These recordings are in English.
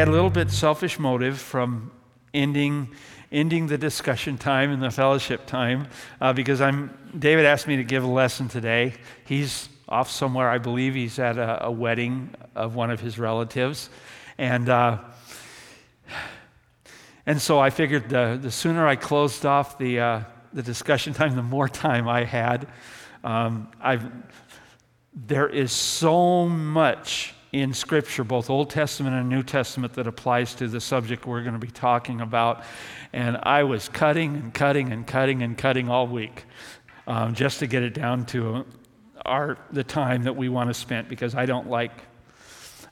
had a little bit selfish motive from ending ending the discussion time and the fellowship time uh, because I'm David asked me to give a lesson today. He's off somewhere, I believe. He's at a, a wedding of one of his relatives, and uh, and so I figured the, the sooner I closed off the uh, the discussion time, the more time I had. Um, I've there is so much in Scripture, both Old Testament and New Testament, that applies to the subject we're going to be talking about. And I was cutting and cutting and cutting and cutting all week um, just to get it down to our, the time that we want to spend because I don't like.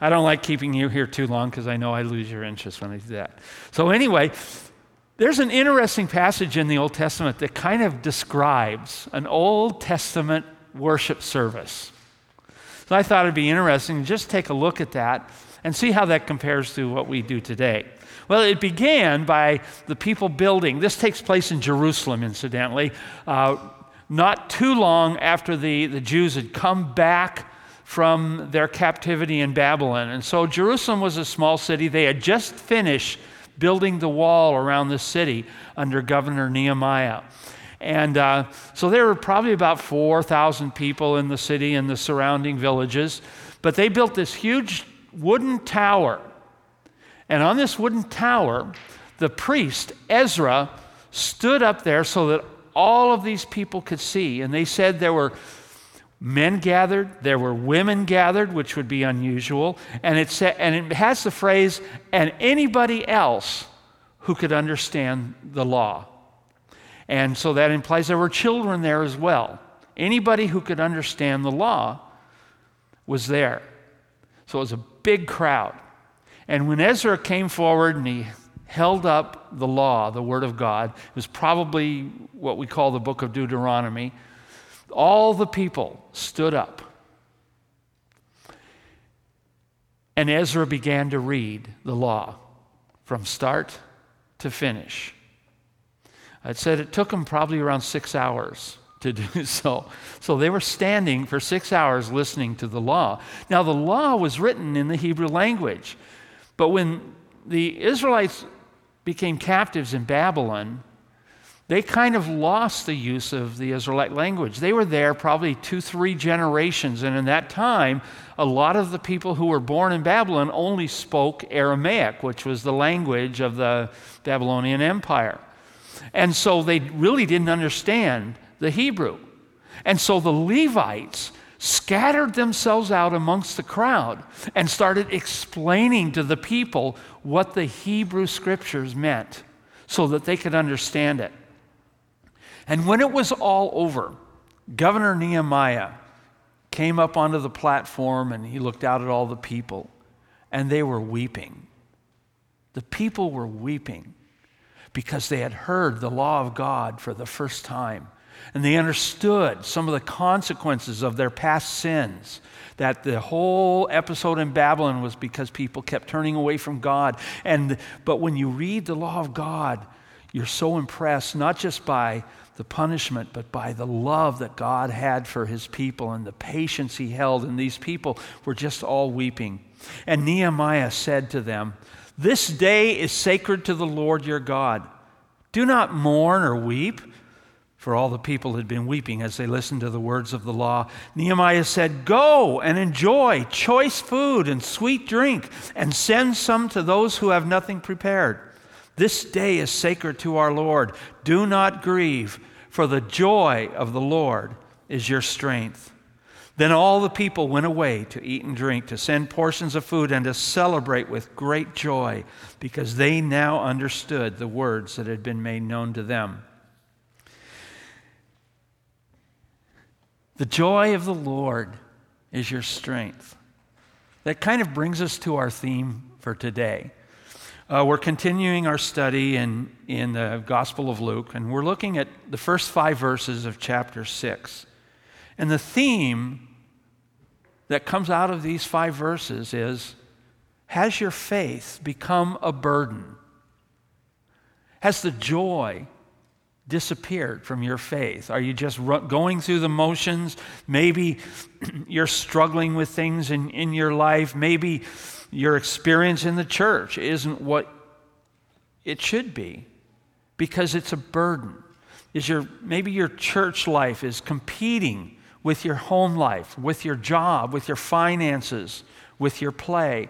I don't like keeping you here too long because I know I lose your interest when I do that. So, anyway, there's an interesting passage in the Old Testament that kind of describes an Old Testament worship service. So I thought it'd be interesting to just take a look at that and see how that compares to what we do today. Well, it began by the people building. This takes place in Jerusalem, incidentally, uh, not too long after the, the Jews had come back from their captivity in Babylon. And so Jerusalem was a small city. They had just finished building the wall around the city under Governor Nehemiah. And uh, so there were probably about 4,000 people in the city and the surrounding villages. But they built this huge wooden tower. And on this wooden tower, the priest, Ezra, stood up there so that all of these people could see. And they said there were men gathered, there were women gathered, which would be unusual. And it, sa- and it has the phrase, and anybody else who could understand the law. And so that implies there were children there as well. Anybody who could understand the law was there. So it was a big crowd. And when Ezra came forward and he held up the law, the Word of God, it was probably what we call the book of Deuteronomy, all the people stood up. And Ezra began to read the law from start to finish. It said it took them probably around six hours to do so. So they were standing for six hours listening to the law. Now, the law was written in the Hebrew language, but when the Israelites became captives in Babylon, they kind of lost the use of the Israelite language. They were there probably two, three generations, and in that time, a lot of the people who were born in Babylon only spoke Aramaic, which was the language of the Babylonian Empire. And so they really didn't understand the Hebrew. And so the Levites scattered themselves out amongst the crowd and started explaining to the people what the Hebrew scriptures meant so that they could understand it. And when it was all over, Governor Nehemiah came up onto the platform and he looked out at all the people, and they were weeping. The people were weeping because they had heard the law of God for the first time. And they understood some of the consequences of their past sins. That the whole episode in Babylon was because people kept turning away from God. And, but when you read the law of God, you're so impressed, not just by the punishment, but by the love that God had for his people and the patience he held. And these people were just all weeping. And Nehemiah said to them, this day is sacred to the Lord your God. Do not mourn or weep. For all the people had been weeping as they listened to the words of the law. Nehemiah said, Go and enjoy choice food and sweet drink, and send some to those who have nothing prepared. This day is sacred to our Lord. Do not grieve, for the joy of the Lord is your strength. Then all the people went away to eat and drink, to send portions of food, and to celebrate with great joy, because they now understood the words that had been made known to them. The joy of the Lord is your strength. That kind of brings us to our theme for today. Uh, we're continuing our study in, in the Gospel of Luke, and we're looking at the first five verses of chapter 6. And the theme that comes out of these five verses is Has your faith become a burden? Has the joy disappeared from your faith? Are you just going through the motions? Maybe you're struggling with things in, in your life. Maybe your experience in the church isn't what it should be because it's a burden. Is your maybe your church life is competing with your home life, with your job, with your finances, with your play.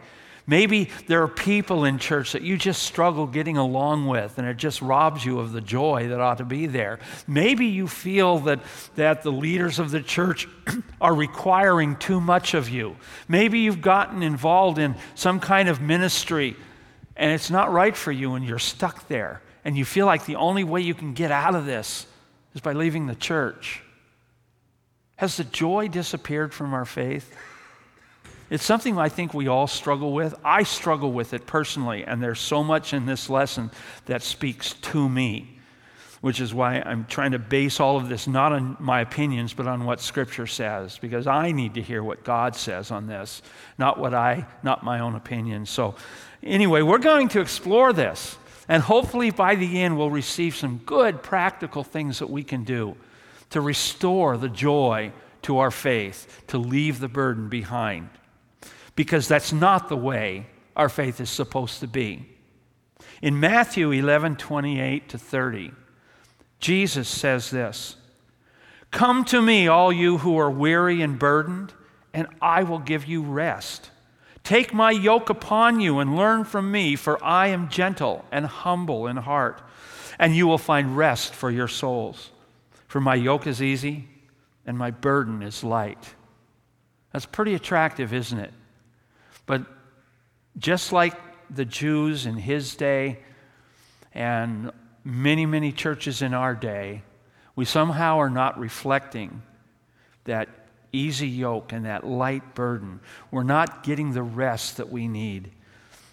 Maybe there are people in church that you just struggle getting along with, and it just robs you of the joy that ought to be there. Maybe you feel that, that the leaders of the church are requiring too much of you. Maybe you've gotten involved in some kind of ministry, and it's not right for you, and you're stuck there. And you feel like the only way you can get out of this is by leaving the church. Has the joy disappeared from our faith? It's something I think we all struggle with. I struggle with it personally, and there's so much in this lesson that speaks to me, which is why I'm trying to base all of this not on my opinions, but on what Scripture says, because I need to hear what God says on this, not what I, not my own opinion. So, anyway, we're going to explore this, and hopefully by the end we'll receive some good practical things that we can do to restore the joy to our faith, to leave the burden behind because that's not the way our faith is supposed to be. In Matthew 11 28 to 30, Jesus says this Come to me, all you who are weary and burdened, and I will give you rest. Take my yoke upon you and learn from me, for I am gentle and humble in heart, and you will find rest for your souls. For my yoke is easy and my burden is light. That's pretty attractive, isn't it? But just like the Jews in his day and many, many churches in our day, we somehow are not reflecting that easy yoke and that light burden. We're not getting the rest that we need,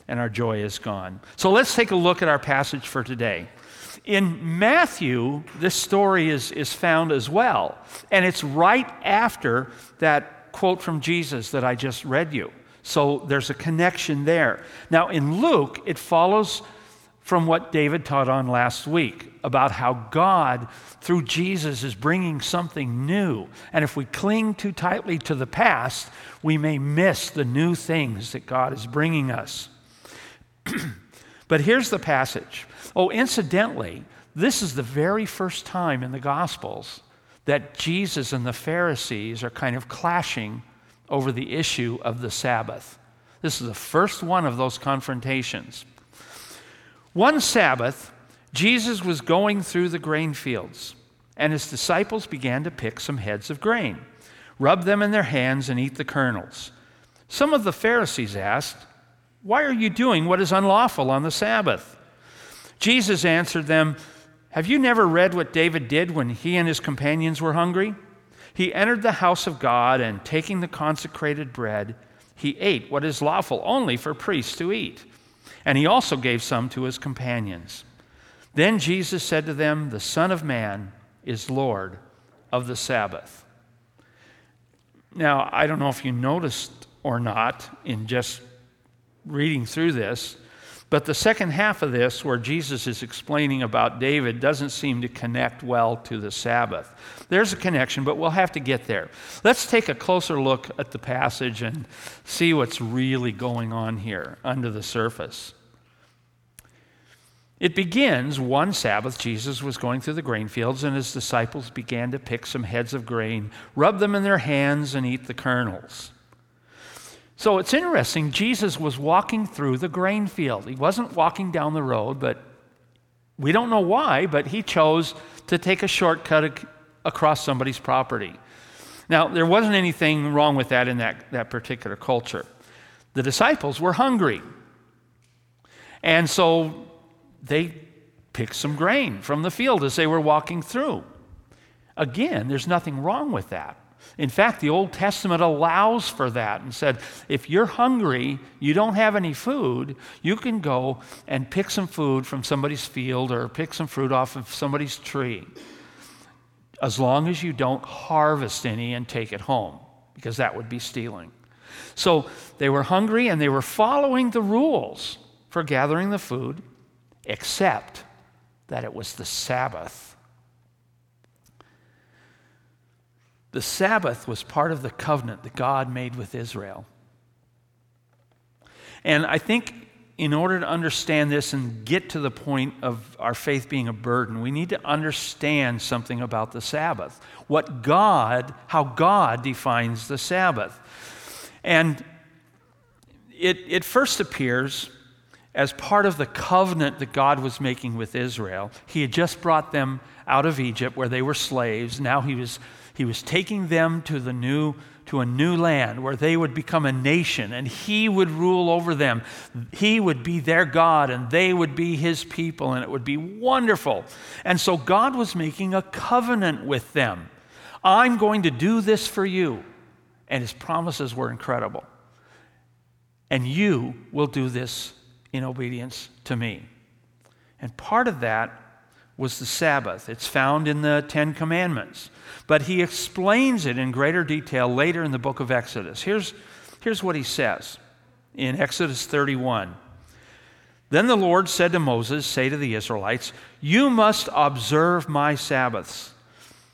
and our joy is gone. So let's take a look at our passage for today. In Matthew, this story is, is found as well, and it's right after that quote from Jesus that I just read you. So there's a connection there. Now, in Luke, it follows from what David taught on last week about how God, through Jesus, is bringing something new. And if we cling too tightly to the past, we may miss the new things that God is bringing us. but here's the passage. Oh, incidentally, this is the very first time in the Gospels that Jesus and the Pharisees are kind of clashing over the issue of the Sabbath. This is the first one of those confrontations. One Sabbath, Jesus was going through the grain fields, and his disciples began to pick some heads of grain, rub them in their hands, and eat the kernels. Some of the Pharisees asked, Why are you doing what is unlawful on the Sabbath? Jesus answered them, Have you never read what David did when he and his companions were hungry? He entered the house of God, and taking the consecrated bread, he ate what is lawful only for priests to eat. And he also gave some to his companions. Then Jesus said to them, The Son of Man is Lord of the Sabbath. Now, I don't know if you noticed or not in just reading through this, but the second half of this, where Jesus is explaining about David, doesn't seem to connect well to the Sabbath. There's a connection, but we'll have to get there. Let's take a closer look at the passage and see what's really going on here under the surface. It begins one Sabbath, Jesus was going through the grain fields, and his disciples began to pick some heads of grain, rub them in their hands, and eat the kernels. So it's interesting, Jesus was walking through the grain field. He wasn't walking down the road, but we don't know why, but he chose to take a shortcut across somebody's property. Now, there wasn't anything wrong with that in that, that particular culture. The disciples were hungry. And so they picked some grain from the field as they were walking through. Again, there's nothing wrong with that. In fact, the Old Testament allows for that and said, if you're hungry, you don't have any food, you can go and pick some food from somebody's field or pick some fruit off of somebody's tree, as long as you don't harvest any and take it home, because that would be stealing. So they were hungry and they were following the rules for gathering the food, except that it was the Sabbath. The Sabbath was part of the covenant that God made with Israel. And I think in order to understand this and get to the point of our faith being a burden, we need to understand something about the Sabbath. What God, how God defines the Sabbath. And it, it first appears as part of the covenant that God was making with Israel. He had just brought them out of Egypt where they were slaves. Now he was, he was taking them to the new to a new land where they would become a nation and he would rule over them. He would be their God and they would be his people and it would be wonderful. And so God was making a covenant with them. I'm going to do this for you. And his promises were incredible. And you will do this in obedience to me. And part of that was the Sabbath. It's found in the Ten Commandments. But he explains it in greater detail later in the book of Exodus. Here's, here's what he says in Exodus 31. Then the Lord said to Moses, Say to the Israelites, You must observe my Sabbaths.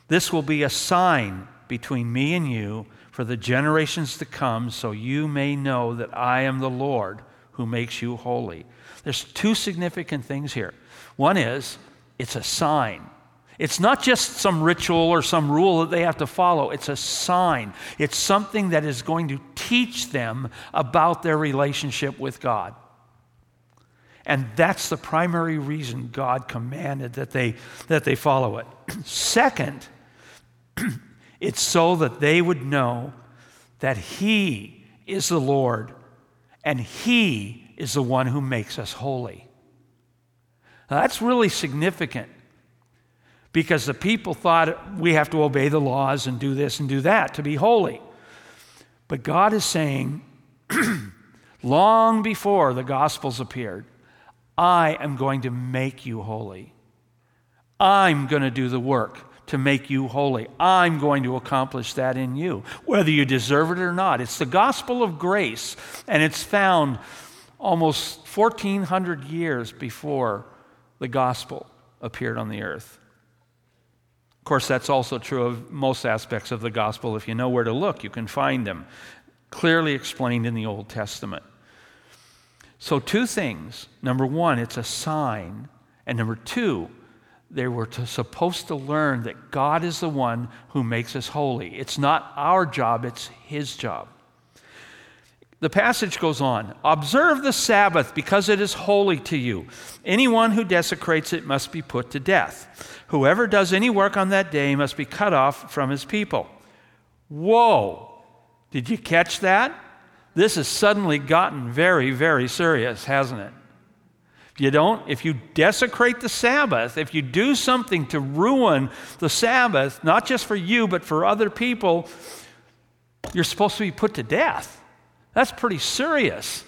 This will be a sign between me and you for the generations to come, so you may know that I am the Lord who makes you holy. There's two significant things here. One is, it's a sign. It's not just some ritual or some rule that they have to follow, it's a sign. It's something that is going to teach them about their relationship with God. And that's the primary reason God commanded that they, that they follow it. Second, it's so that they would know that He is the Lord and He is the one who makes us holy. Now, that's really significant because the people thought we have to obey the laws and do this and do that to be holy. But God is saying, long before the Gospels appeared, I am going to make you holy. I'm going to do the work to make you holy. I'm going to accomplish that in you, whether you deserve it or not. It's the gospel of grace, and it's found almost 1,400 years before the gospel appeared on the earth. Of course, that's also true of most aspects of the gospel. If you know where to look, you can find them clearly explained in the Old Testament. So, two things. Number one, it's a sign. And number two, they were to, supposed to learn that God is the one who makes us holy. It's not our job, it's His job. The passage goes on Observe the Sabbath because it is holy to you. Anyone who desecrates it must be put to death. Whoever does any work on that day must be cut off from his people. Whoa! Did you catch that? This has suddenly gotten very, very serious, hasn't it? If you don't, if you desecrate the Sabbath, if you do something to ruin the Sabbath, not just for you, but for other people, you're supposed to be put to death. That's pretty serious.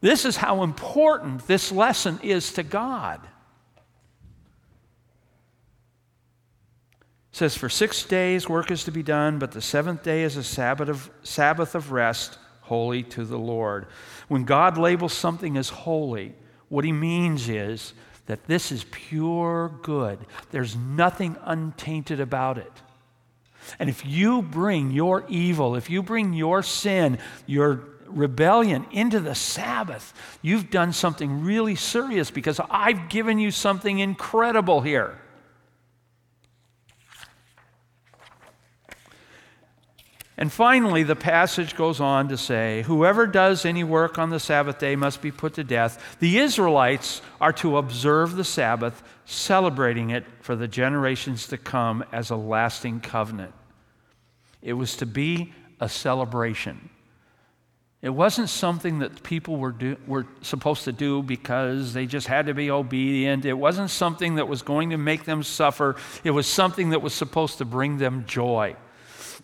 This is how important this lesson is to God. It says, For six days work is to be done, but the seventh day is a Sabbath of, Sabbath of rest, holy to the Lord. When God labels something as holy, what he means is that this is pure good. There's nothing untainted about it. And if you bring your evil, if you bring your sin, your rebellion into the Sabbath, you've done something really serious because I've given you something incredible here. And finally, the passage goes on to say, Whoever does any work on the Sabbath day must be put to death. The Israelites are to observe the Sabbath, celebrating it for the generations to come as a lasting covenant. It was to be a celebration. It wasn't something that people were, do, were supposed to do because they just had to be obedient. It wasn't something that was going to make them suffer. It was something that was supposed to bring them joy.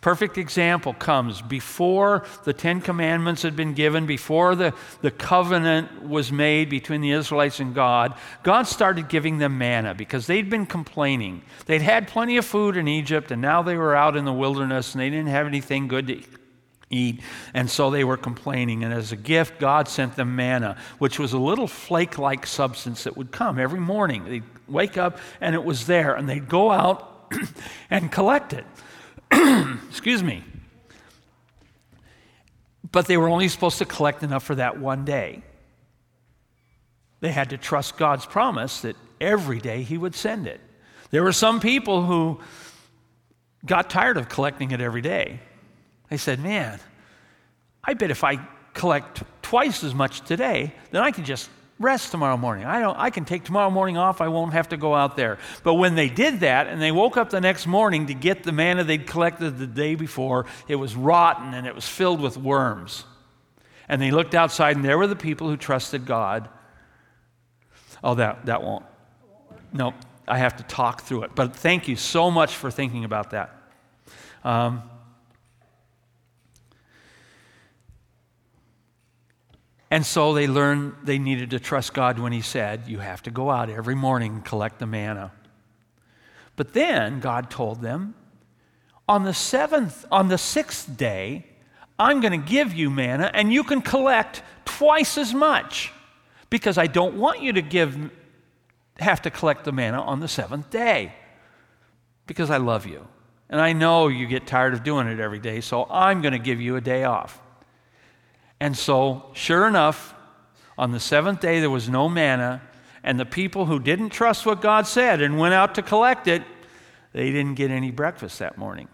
Perfect example comes before the Ten Commandments had been given, before the, the covenant was made between the Israelites and God. God started giving them manna because they'd been complaining. They'd had plenty of food in Egypt, and now they were out in the wilderness and they didn't have anything good to eat. And so they were complaining. And as a gift, God sent them manna, which was a little flake like substance that would come every morning. They'd wake up and it was there, and they'd go out and collect it. Excuse me. but they were only supposed to collect enough for that one day. They had to trust God's promise that every day He would send it. There were some people who got tired of collecting it every day. They said, Man, I bet if I collect twice as much today, then I can just rest tomorrow morning. I, don't, I can take tomorrow morning off. I won't have to go out there. But when they did that and they woke up the next morning to get the manna they'd collected the day before, it was rotten and it was filled with worms. And they looked outside and there were the people who trusted God. Oh, that, that won't. No, I have to talk through it. But thank you so much for thinking about that. Um, And so they learned they needed to trust God when He said, You have to go out every morning and collect the manna. But then God told them, On the seventh, on the sixth day, I'm going to give you manna and you can collect twice as much because I don't want you to give, have to collect the manna on the seventh day because I love you. And I know you get tired of doing it every day, so I'm going to give you a day off. And so, sure enough, on the seventh day there was no manna, and the people who didn't trust what God said and went out to collect it, they didn't get any breakfast that morning.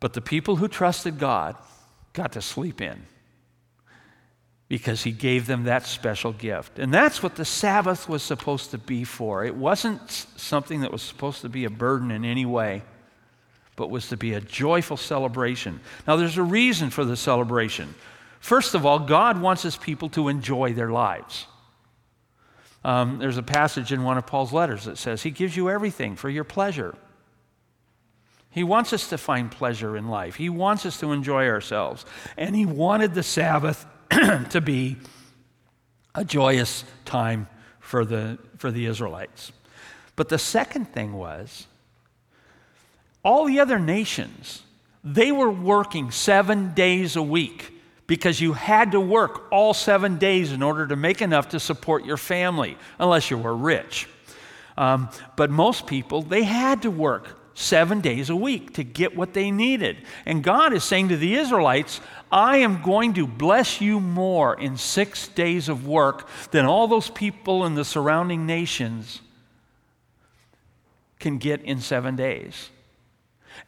But the people who trusted God got to sleep in because he gave them that special gift. And that's what the Sabbath was supposed to be for. It wasn't something that was supposed to be a burden in any way but was to be a joyful celebration. Now, there's a reason for the celebration. First of all, God wants his people to enjoy their lives. Um, there's a passage in one of Paul's letters that says, He gives you everything for your pleasure. He wants us to find pleasure in life. He wants us to enjoy ourselves. And He wanted the Sabbath to be a joyous time for the, for the Israelites. But the second thing was, all the other nations, they were working seven days a week because you had to work all seven days in order to make enough to support your family, unless you were rich. Um, but most people, they had to work seven days a week to get what they needed. And God is saying to the Israelites, I am going to bless you more in six days of work than all those people in the surrounding nations can get in seven days.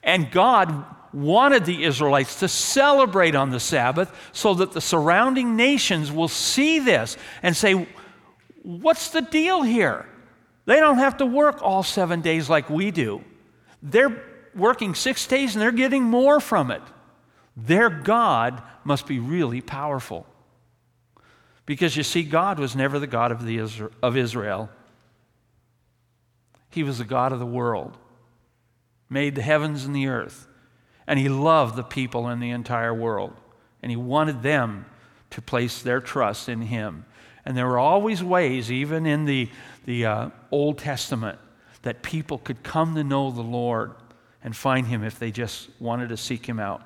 And God wanted the Israelites to celebrate on the Sabbath so that the surrounding nations will see this and say, What's the deal here? They don't have to work all seven days like we do. They're working six days and they're getting more from it. Their God must be really powerful. Because you see, God was never the God of, the of Israel, He was the God of the world made the heavens and the earth. And he loved the people in the entire world. And he wanted them to place their trust in him. And there were always ways, even in the, the uh, Old Testament, that people could come to know the Lord and find him if they just wanted to seek him out.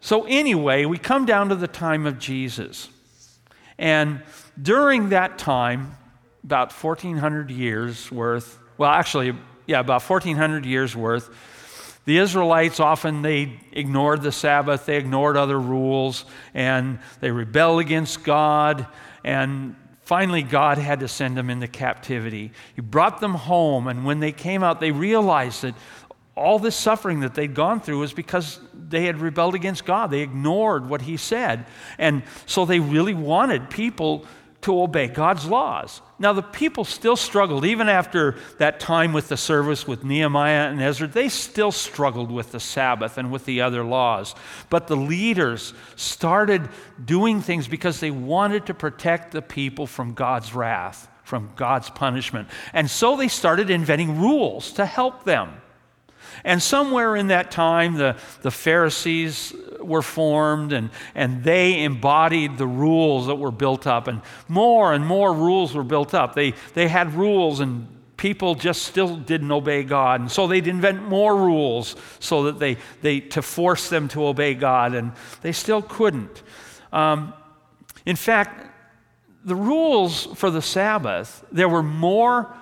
So, anyway, we come down to the time of Jesus. And during that time, about 1,400 years worth, well, actually, yeah, about 1,400 years worth. The Israelites often they ignored the Sabbath, they ignored other rules, and they rebelled against God. And finally, God had to send them into captivity. He brought them home, and when they came out, they realized that all this suffering that they'd gone through was because they had rebelled against God. They ignored what He said. And so they really wanted people to obey God's laws. Now, the people still struggled, even after that time with the service with Nehemiah and Ezra, they still struggled with the Sabbath and with the other laws. But the leaders started doing things because they wanted to protect the people from God's wrath, from God's punishment. And so they started inventing rules to help them. And somewhere in that time, the, the Pharisees were formed and, and they embodied the rules that were built up. And more and more rules were built up. They, they had rules, and people just still didn't obey God. And so they'd invent more rules so that they, they to force them to obey God, and they still couldn't. Um, in fact, the rules for the Sabbath, there were more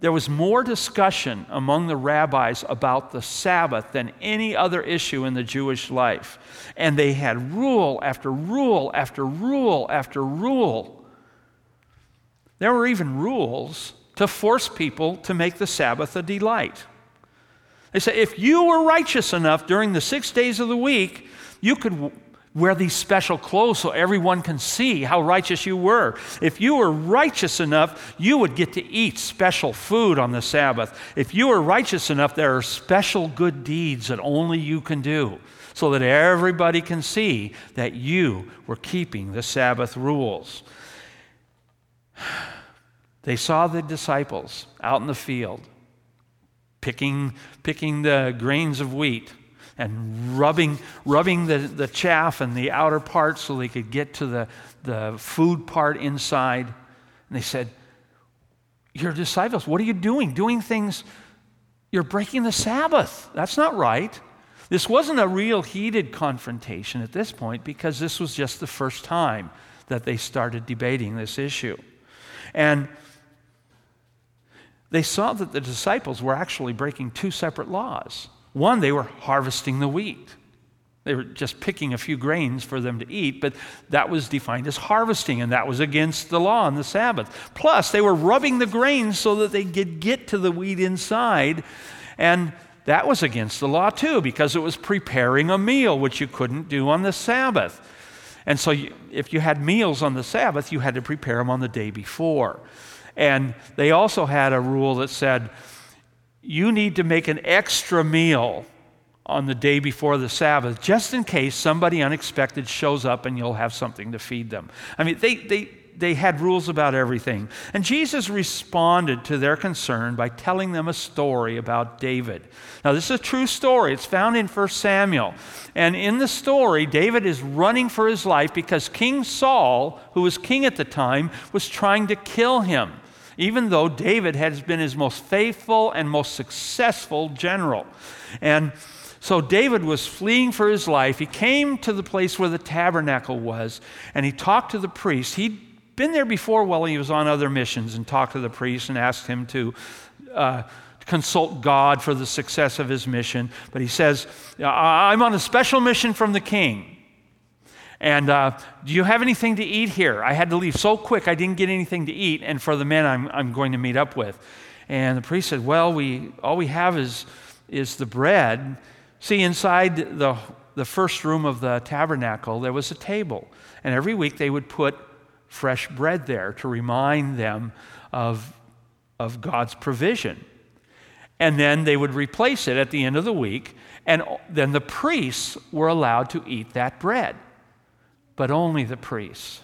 there was more discussion among the rabbis about the Sabbath than any other issue in the Jewish life. And they had rule after rule after rule after rule. There were even rules to force people to make the Sabbath a delight. They said if you were righteous enough during the six days of the week, you could wear these special clothes so everyone can see how righteous you were. If you were righteous enough, you would get to eat special food on the Sabbath. If you were righteous enough, there are special good deeds that only you can do so that everybody can see that you were keeping the Sabbath rules. They saw the disciples out in the field picking, picking the grains of wheat and rubbing, rubbing the, the chaff and the outer part so they could get to the, the food part inside. And they said, Your disciples, what are you doing? Doing things, you're breaking the Sabbath. That's not right. This wasn't a real heated confrontation at this point because this was just the first time that they started debating this issue. And they saw that the disciples were actually breaking two separate laws. One, they were harvesting the wheat. They were just picking a few grains for them to eat, but that was defined as harvesting, and that was against the law on the Sabbath. Plus, they were rubbing the grains so that they could get to the wheat inside, and that was against the law too, because it was preparing a meal, which you couldn't do on the Sabbath. And so, you, if you had meals on the Sabbath, you had to prepare them on the day before. And they also had a rule that said you need to make an extra meal on the day before the Sabbath, just in case somebody unexpected shows up and you'll have something to feed them. I mean, they, they, they had rules about everything. And Jesus responded to their concern by telling them a story about David. Now, this is a true story. It's found in 1 Samuel. And in the story, David is running for his life because King Saul, who was king at the time, was trying to kill him even though David has been his most faithful and most successful general. And so David was fleeing for his life. He came to the place where the tabernacle was, and he talked to the priest. He'd been there before while he was on other missions and talked to the priest and asked him to. Uh, consult God for the success of his mission. But he says, I'm on a special mission from the king. And uh, do you have anything to eat here? I had to leave so quick, I didn't get anything to eat, and for the men I'm, I'm going to meet up with. And the priest said, Well, we, all we have is, is the bread. See, inside the, the first room of the tabernacle, there was a table. And every week they would put fresh bread there to remind them of, of God's provision. And then they would replace it at the end of the week, and then the priests were allowed to eat that bread but only the priests.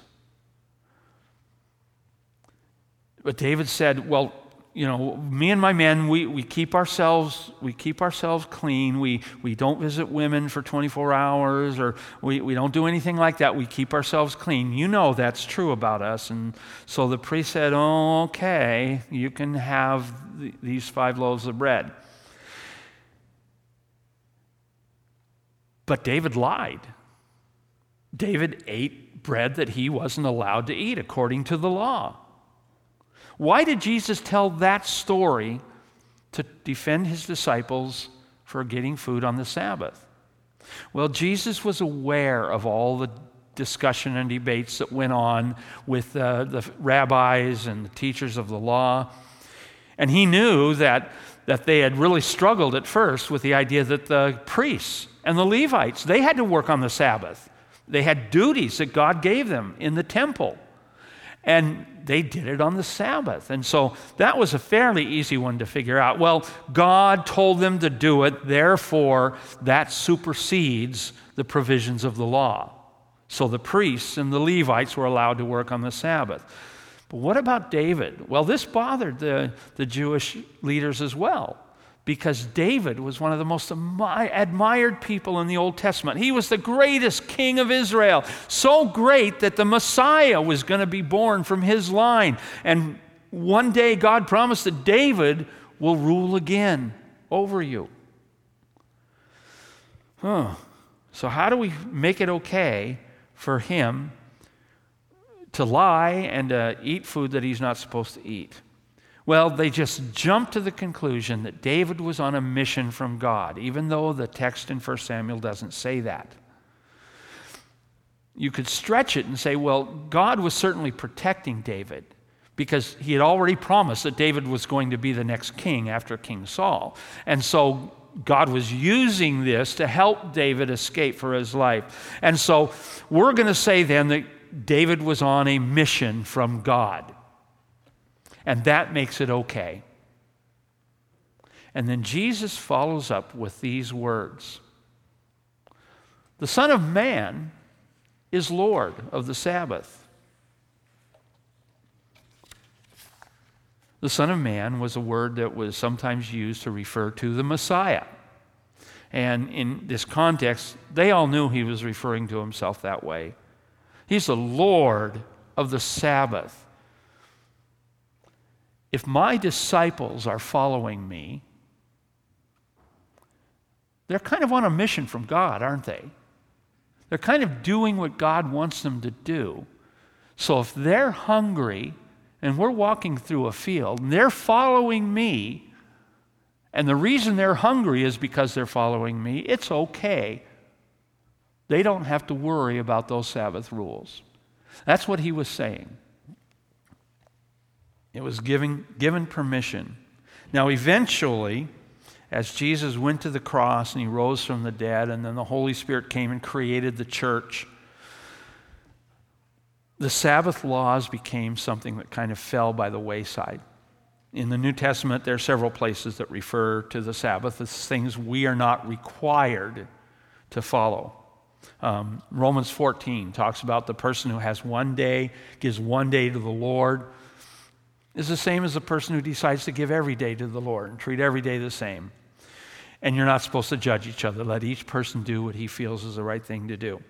But David said, Well, you know, me and my men, we, we keep ourselves, we keep ourselves clean. We, we don't visit women for 24 hours or we, we don't do anything like that. We keep ourselves clean. You know that's true about us. And so the priest said, oh, okay, you can have th- these five loaves of bread. But David lied. David ate bread that he wasn't allowed to eat according to the law. Why did Jesus tell that story to defend his disciples for getting food on the Sabbath? Well, Jesus was aware of all the discussion and debates that went on with uh, the rabbis and the teachers of the law. And he knew that, that they had really struggled at first with the idea that the priests and the Levites, they had to work on the Sabbath. They had duties that God gave them in the temple. And they did it on the Sabbath. And so that was a fairly easy one to figure out. Well, God told them to do it, therefore, that supersedes the provisions of the law. So the priests and the Levites were allowed to work on the Sabbath. But what about David? Well, this bothered the, the Jewish leaders as well because David was one of the most admired people in the Old Testament. He was the greatest king of Israel, so great that the Messiah was going to be born from his line. And one day God promised that David will rule again over you. Huh. So, how do we make it okay for him to lie and to eat food that he's not supposed to eat? Well, they just jumped to the conclusion that David was on a mission from God, even though the text in 1 Samuel doesn't say that. You could stretch it and say, well, God was certainly protecting David because he had already promised that David was going to be the next king after King Saul. And so God was using this to help David escape for his life. And so we're going to say then that David was on a mission from God. And that makes it okay. And then Jesus follows up with these words The Son of Man is Lord of the Sabbath. The Son of Man was a word that was sometimes used to refer to the Messiah. And in this context, they all knew he was referring to himself that way. He's the Lord of the Sabbath. If my disciples are following me, they're kind of on a mission from God, aren't they? They're kind of doing what God wants them to do. So if they're hungry and we're walking through a field and they're following me, and the reason they're hungry is because they're following me, it's okay. They don't have to worry about those Sabbath rules. That's what he was saying. It was giving, given permission. Now, eventually, as Jesus went to the cross and he rose from the dead, and then the Holy Spirit came and created the church, the Sabbath laws became something that kind of fell by the wayside. In the New Testament, there are several places that refer to the Sabbath as things we are not required to follow. Um, Romans 14 talks about the person who has one day, gives one day to the Lord, is the same as the person who decides to give every day to the Lord and treat every day the same. And you're not supposed to judge each other. Let each person do what he feels is the right thing to do.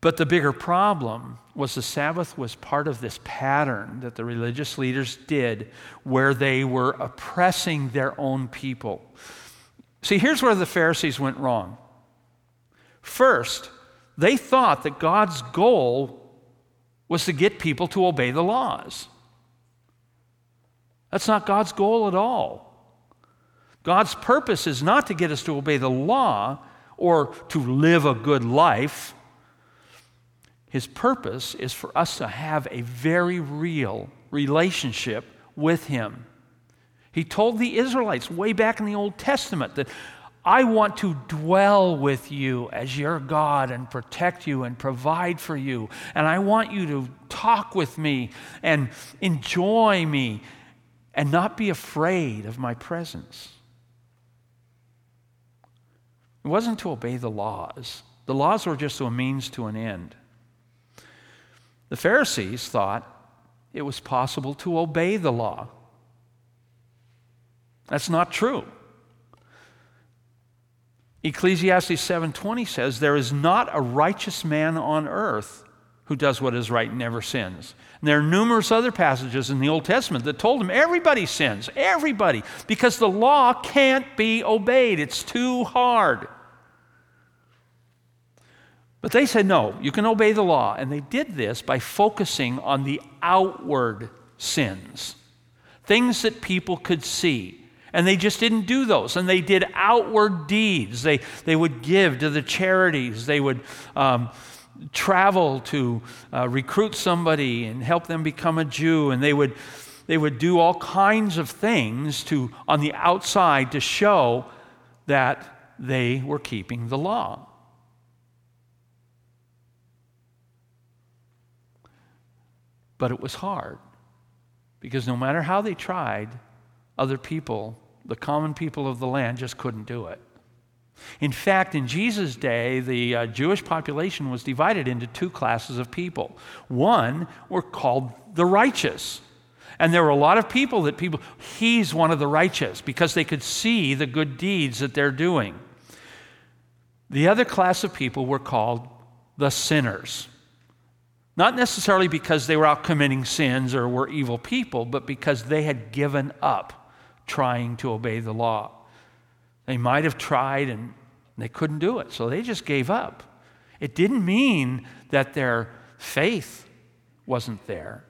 But the bigger problem was the Sabbath was part of this pattern that the religious leaders did where they were oppressing their own people. See, here's where the Pharisees went wrong. First, they thought that God's goal was to get people to obey the laws. That's not God's goal at all. God's purpose is not to get us to obey the law or to live a good life. His purpose is for us to have a very real relationship with Him. He told the Israelites way back in the Old Testament that I want to dwell with you as your God and protect you and provide for you. And I want you to talk with me and enjoy me and not be afraid of my presence. It wasn't to obey the laws, the laws were just a means to an end. The Pharisees thought it was possible to obey the law. That's not true. Ecclesiastes 7:20 says there is not a righteous man on earth who does what is right and never sins. And there are numerous other passages in the Old Testament that told him everybody sins, everybody, because the law can't be obeyed. It's too hard. But they said, no, you can obey the law. And they did this by focusing on the outward sins, things that people could see. And they just didn't do those. And they did outward deeds. They, they would give to the charities. They would um, travel to uh, recruit somebody and help them become a Jew. And they would, they would do all kinds of things to, on the outside to show that they were keeping the law. But it was hard because no matter how they tried, other people the common people of the land just couldn't do it. In fact, in Jesus' day, the uh, Jewish population was divided into two classes of people. One were called the righteous. And there were a lot of people that people, he's one of the righteous because they could see the good deeds that they're doing. The other class of people were called the sinners. Not necessarily because they were out committing sins or were evil people, but because they had given up trying to obey the law. They might have tried and they couldn't do it, so they just gave up. It didn't mean that their faith wasn't there.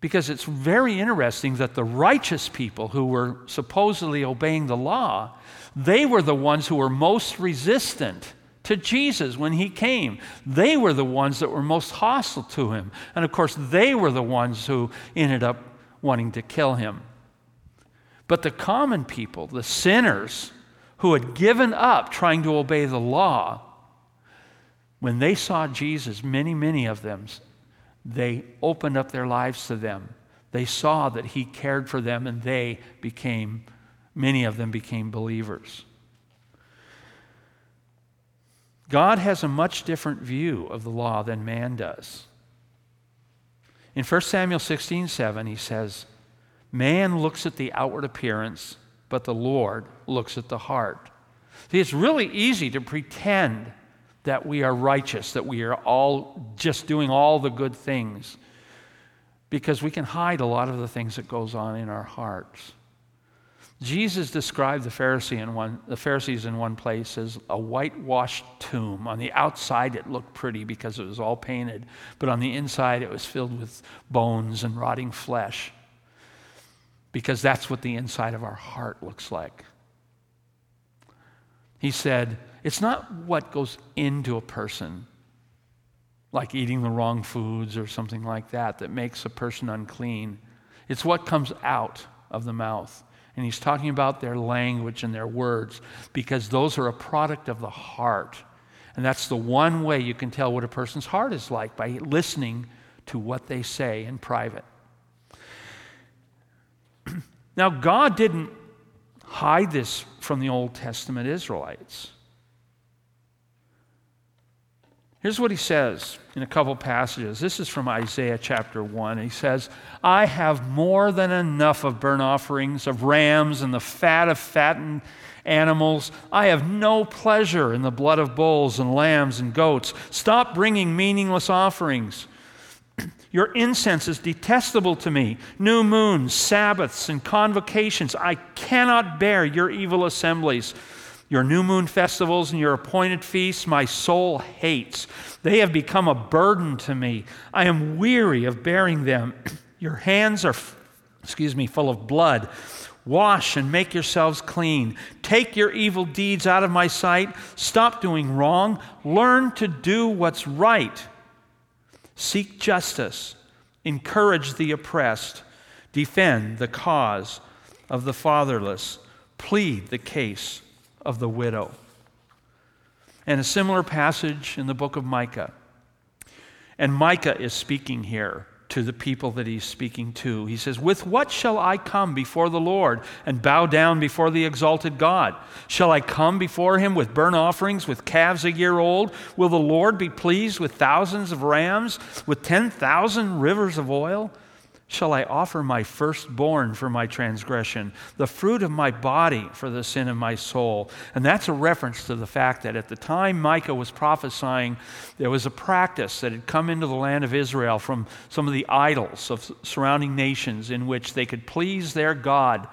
Because it's very interesting that the righteous people who were supposedly obeying the law, they were the ones who were most resistant to Jesus when he came. They were the ones that were most hostile to him. And of course, they were the ones who ended up wanting to kill him. But the common people, the sinners who had given up trying to obey the law, when they saw Jesus, many, many of them, they opened up their lives to them. They saw that he cared for them and they became, many of them became believers. God has a much different view of the law than man does. In 1 Samuel 16 7, he says, Man looks at the outward appearance, but the Lord looks at the heart. See, it's really easy to pretend that we are righteous, that we are all just doing all the good things, because we can hide a lot of the things that goes on in our hearts. Jesus described the, Pharisee in one, the Pharisees in one place as a whitewashed tomb. On the outside, it looked pretty because it was all painted, but on the inside, it was filled with bones and rotting flesh because that's what the inside of our heart looks like. He said, It's not what goes into a person, like eating the wrong foods or something like that, that makes a person unclean. It's what comes out of the mouth. And he's talking about their language and their words because those are a product of the heart. And that's the one way you can tell what a person's heart is like by listening to what they say in private. Now, God didn't hide this from the Old Testament Israelites. Here's what he says in a couple passages. This is from Isaiah chapter 1. He says, I have more than enough of burnt offerings, of rams, and the fat of fattened animals. I have no pleasure in the blood of bulls and lambs and goats. Stop bringing meaningless offerings. Your incense is detestable to me. New moons, Sabbaths, and convocations. I cannot bear your evil assemblies. Your new moon festivals and your appointed feasts, my soul hates. They have become a burden to me. I am weary of bearing them. Your hands are, excuse me, full of blood. Wash and make yourselves clean. Take your evil deeds out of my sight. Stop doing wrong. Learn to do what's right. Seek justice. Encourage the oppressed. Defend the cause of the fatherless. Plead the case of the widow. And a similar passage in the book of Micah. And Micah is speaking here to the people that he's speaking to. He says, With what shall I come before the Lord and bow down before the exalted God? Shall I come before him with burnt offerings, with calves a year old? Will the Lord be pleased with thousands of rams, with 10,000 rivers of oil? Shall I offer my firstborn for my transgression, the fruit of my body for the sin of my soul. And that's a reference to the fact that at the time Micah was prophesying, there was a practice that had come into the land of Israel from some of the idols of surrounding nations in which they could please their God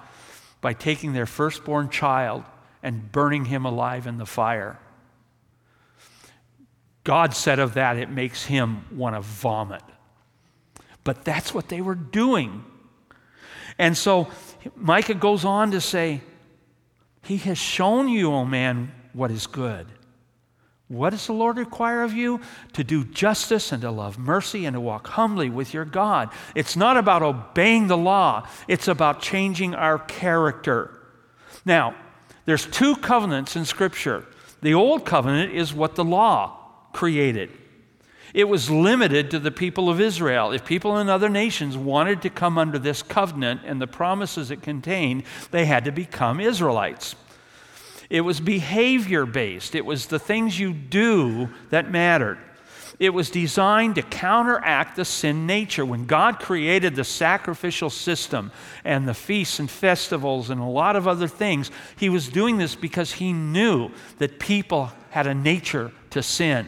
by taking their firstborn child and burning him alive in the fire. God said of that, it makes him want to vomit. But that's what they were doing. And so Micah goes on to say, He has shown you, O man, what is good. What does the Lord require of you? To do justice and to love mercy and to walk humbly with your God. It's not about obeying the law, it's about changing our character. Now, there's two covenants in Scripture. The old covenant is what the law created. It was limited to the people of Israel. If people in other nations wanted to come under this covenant and the promises it contained, they had to become Israelites. It was behavior based, it was the things you do that mattered. It was designed to counteract the sin nature. When God created the sacrificial system and the feasts and festivals and a lot of other things, He was doing this because He knew that people had a nature to sin.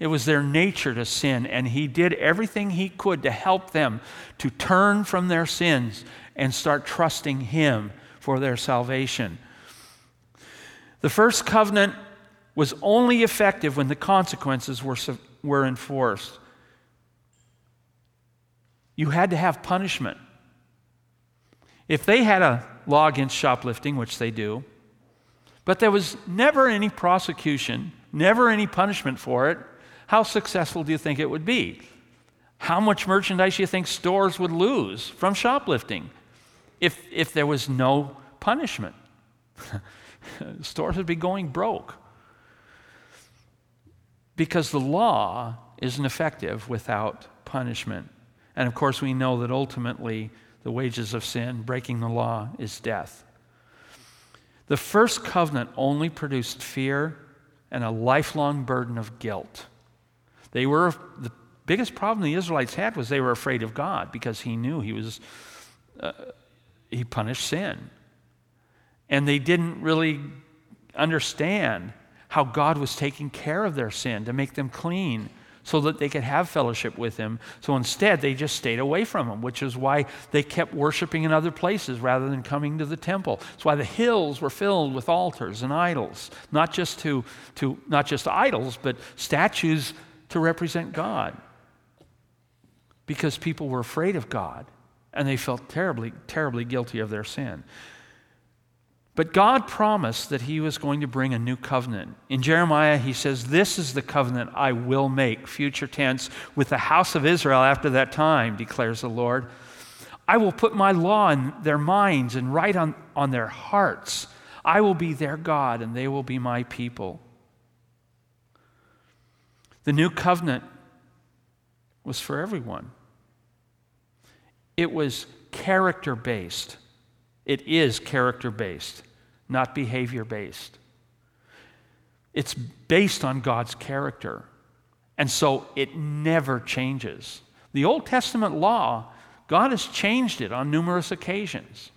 It was their nature to sin, and he did everything he could to help them to turn from their sins and start trusting him for their salvation. The first covenant was only effective when the consequences were, were enforced. you had to have punishment. If they had a law against shoplifting, which they do, but there was never any prosecution, never any punishment for it, how successful do you think it would be? How much merchandise do you think stores would lose from shoplifting if, if there was no punishment? stores would be going broke. Because the law isn't effective without punishment. And of course, we know that ultimately the wages of sin, breaking the law, is death. The first covenant only produced fear and a lifelong burden of guilt. They were the biggest problem the Israelites had was they were afraid of God because he knew he was uh, he punished sin. And they didn't really understand how God was taking care of their sin to make them clean so that they could have fellowship with him. So instead, they just stayed away from him, which is why they kept worshiping in other places rather than coming to the temple. That's why the hills were filled with altars and idols, not just to, to not just idols, but statues to represent God. Because people were afraid of God and they felt terribly, terribly guilty of their sin. But God promised that He was going to bring a new covenant. In Jeremiah, He says, This is the covenant I will make, future tense, with the house of Israel after that time, declares the Lord. I will put my law in their minds and write on, on their hearts. I will be their God, and they will be my people. The new covenant was for everyone, it was character based. It is character based, not behavior based. It's based on God's character. And so it never changes. The Old Testament law, God has changed it on numerous occasions,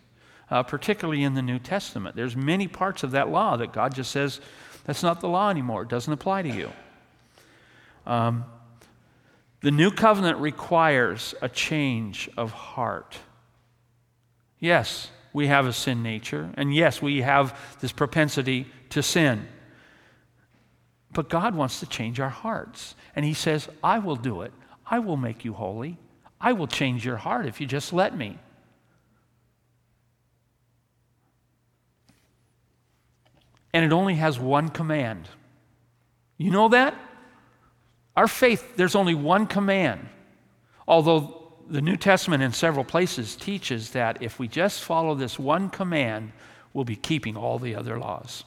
uh, particularly in the New Testament. There's many parts of that law that God just says, that's not the law anymore. It doesn't apply to you. Um, the new covenant requires a change of heart. Yes, we have a sin nature. And yes, we have this propensity to sin. But God wants to change our hearts. And He says, I will do it. I will make you holy. I will change your heart if you just let me. And it only has one command. You know that? Our faith, there's only one command. Although the New Testament, in several places, teaches that if we just follow this one command, we'll be keeping all the other laws.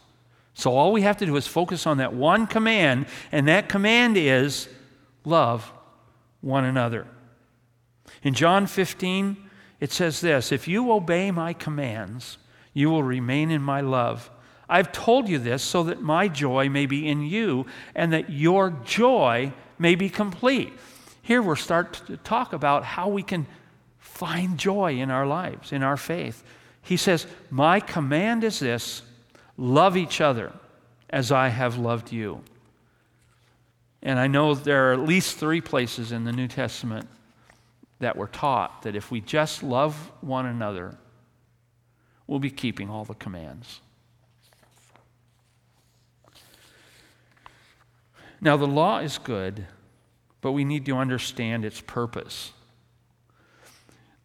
So all we have to do is focus on that one command, and that command is love one another. In John 15, it says this If you obey my commands, you will remain in my love. I've told you this so that my joy may be in you and that your joy may be complete. Here we're start to talk about how we can find joy in our lives, in our faith. He says, My command is this love each other as I have loved you. And I know there are at least three places in the New Testament that were taught that if we just love one another, we'll be keeping all the commands. Now, the law is good but we need to understand its purpose.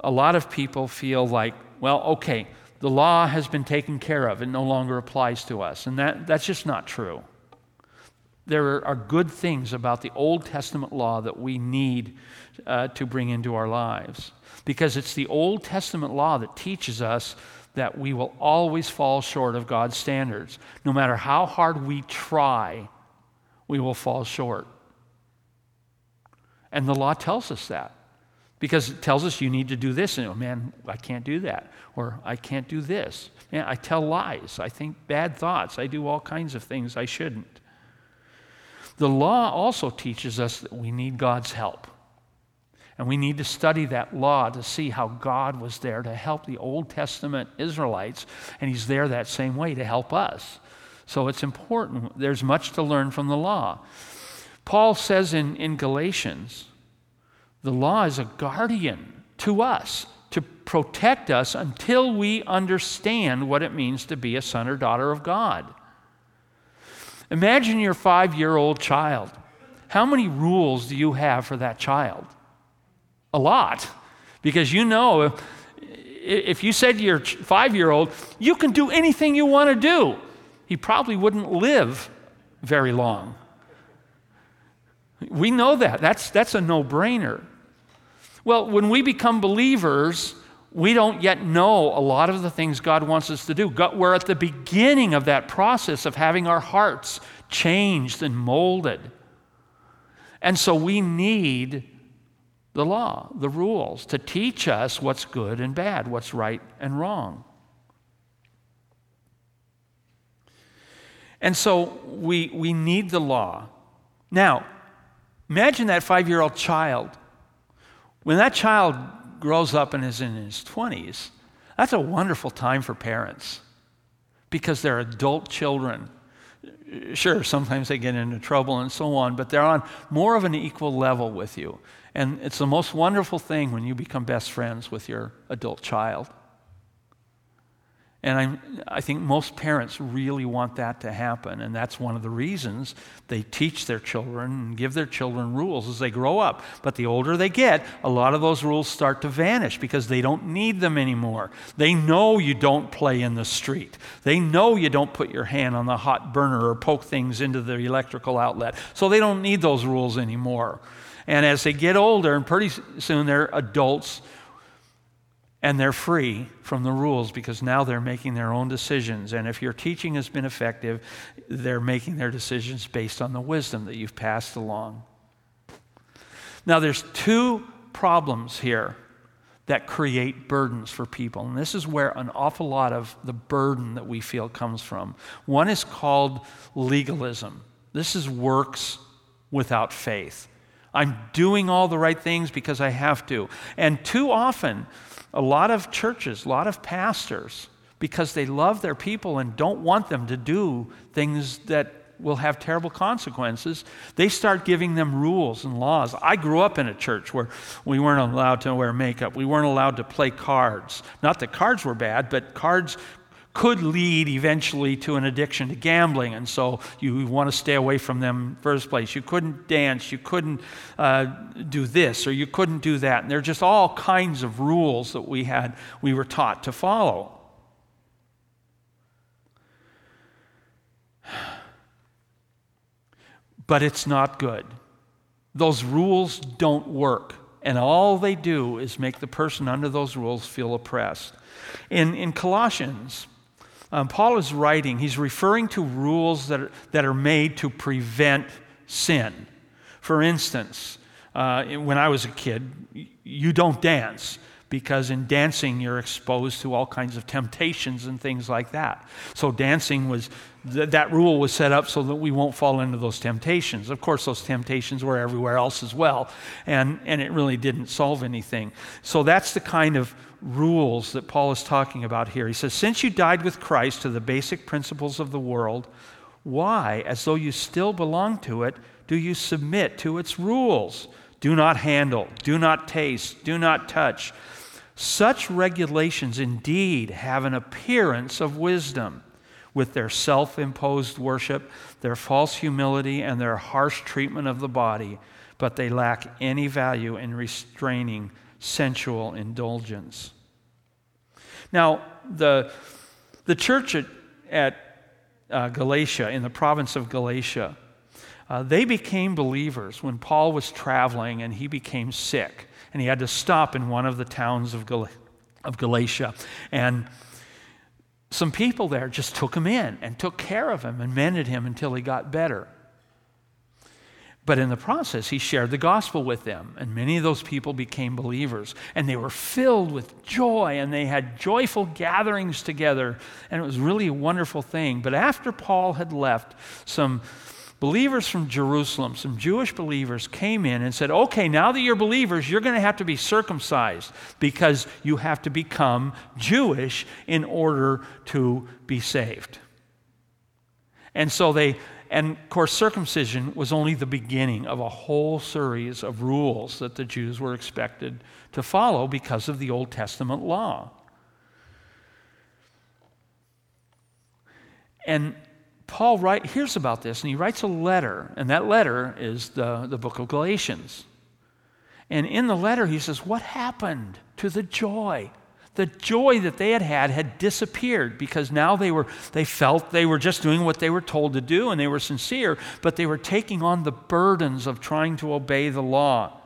A lot of people feel like, well, okay, the law has been taken care of, it no longer applies to us. And that, that's just not true. There are good things about the Old Testament law that we need uh, to bring into our lives. Because it's the Old Testament law that teaches us that we will always fall short of God's standards. No matter how hard we try, we will fall short. And the law tells us that because it tells us you need to do this. And oh, man, I can't do that. Or I can't do this. Man, I tell lies. I think bad thoughts. I do all kinds of things I shouldn't. The law also teaches us that we need God's help. And we need to study that law to see how God was there to help the Old Testament Israelites, and He's there that same way to help us. So it's important. There's much to learn from the law. Paul says in, in Galatians, the law is a guardian to us to protect us until we understand what it means to be a son or daughter of God. Imagine your five year old child. How many rules do you have for that child? A lot. Because you know, if, you said to your five year old, you can do anything you want to do, he probably wouldn't live very long. We know that. That's, that's a no brainer. Well, when we become believers, we don't yet know a lot of the things God wants us to do. we're at the beginning of that process of having our hearts changed and molded. And so we need the law, the rules, to teach us what's good and bad, what's right and wrong. And so we, we need the law. Now, imagine that five year old child. When that child grows up and is in his 20s, that's a wonderful time for parents because they're adult children. Sure, sometimes they get into trouble and so on, but they're on more of an equal level with you. And it's the most wonderful thing when you become best friends with your adult child. And I'm, i think most parents really want that to happen. And that's one of the reasons they teach their children and give their children rules as they grow up. But the older they get, a lot of those rules start to vanish because they don't need them anymore. They know you don't play in the street, they know you don't put your hand on the hot burner or poke things into the electrical outlet. So they don't need those rules anymore. And as they get older, and pretty soon they're adults and they're free from the rules because now they're making their own decisions. And if your teaching has been effective, they're making their decisions based on the wisdom that you've passed along. Now, there's two problems here that create burdens for people. And this is where an awful lot of the burden that we feel comes from. One is called legalism. This is works without faith. I'm doing all the right things because I have to. And too often, a lot of churches, a lot of pastors, because they love their people and don't want them to do things that will have terrible consequences, they start giving them rules and laws. I grew up in a church where we weren't allowed to wear makeup, we weren't allowed to play cards. Not that cards were bad, but cards could lead eventually to an addiction to gambling, and so you want to stay away from them in the first place. You couldn't dance, you couldn't uh, do this, or you couldn't do that. And there are just all kinds of rules that we had, we were taught to follow. But it's not good. Those rules don't work, and all they do is make the person under those rules feel oppressed. In, in Colossians, um, Paul is writing, he's referring to rules that are, that are made to prevent sin. For instance, uh, when I was a kid, you don't dance because in dancing you're exposed to all kinds of temptations and things like that. So dancing was th- that rule was set up so that we won't fall into those temptations. Of course, those temptations were everywhere else as well, and and it really didn't solve anything. So that's the kind of rules that Paul is talking about here. He says, Since you died with Christ to the basic principles of the world, why, as though you still belong to it, do you submit to its rules? Do not handle, do not taste, do not touch. Such regulations indeed have an appearance of wisdom with their self imposed worship, their false humility, and their harsh treatment of the body, but they lack any value in restraining sensual indulgence. Now, the, the church at, at uh, Galatia, in the province of Galatia, uh, they became believers when Paul was traveling and he became sick. And he had to stop in one of the towns of, Gal- of Galatia. And some people there just took him in and took care of him and mended him until he got better. But in the process, he shared the gospel with them, and many of those people became believers. And they were filled with joy, and they had joyful gatherings together, and it was really a wonderful thing. But after Paul had left, some believers from Jerusalem, some Jewish believers, came in and said, Okay, now that you're believers, you're going to have to be circumcised because you have to become Jewish in order to be saved. And so they and of course, circumcision was only the beginning of a whole series of rules that the Jews were expected to follow because of the Old Testament law. And Paul write, hears about this and he writes a letter, and that letter is the, the book of Galatians. And in the letter, he says, What happened to the joy? The joy that they had had had disappeared because now they, were, they felt they were just doing what they were told to do and they were sincere, but they were taking on the burdens of trying to obey the law.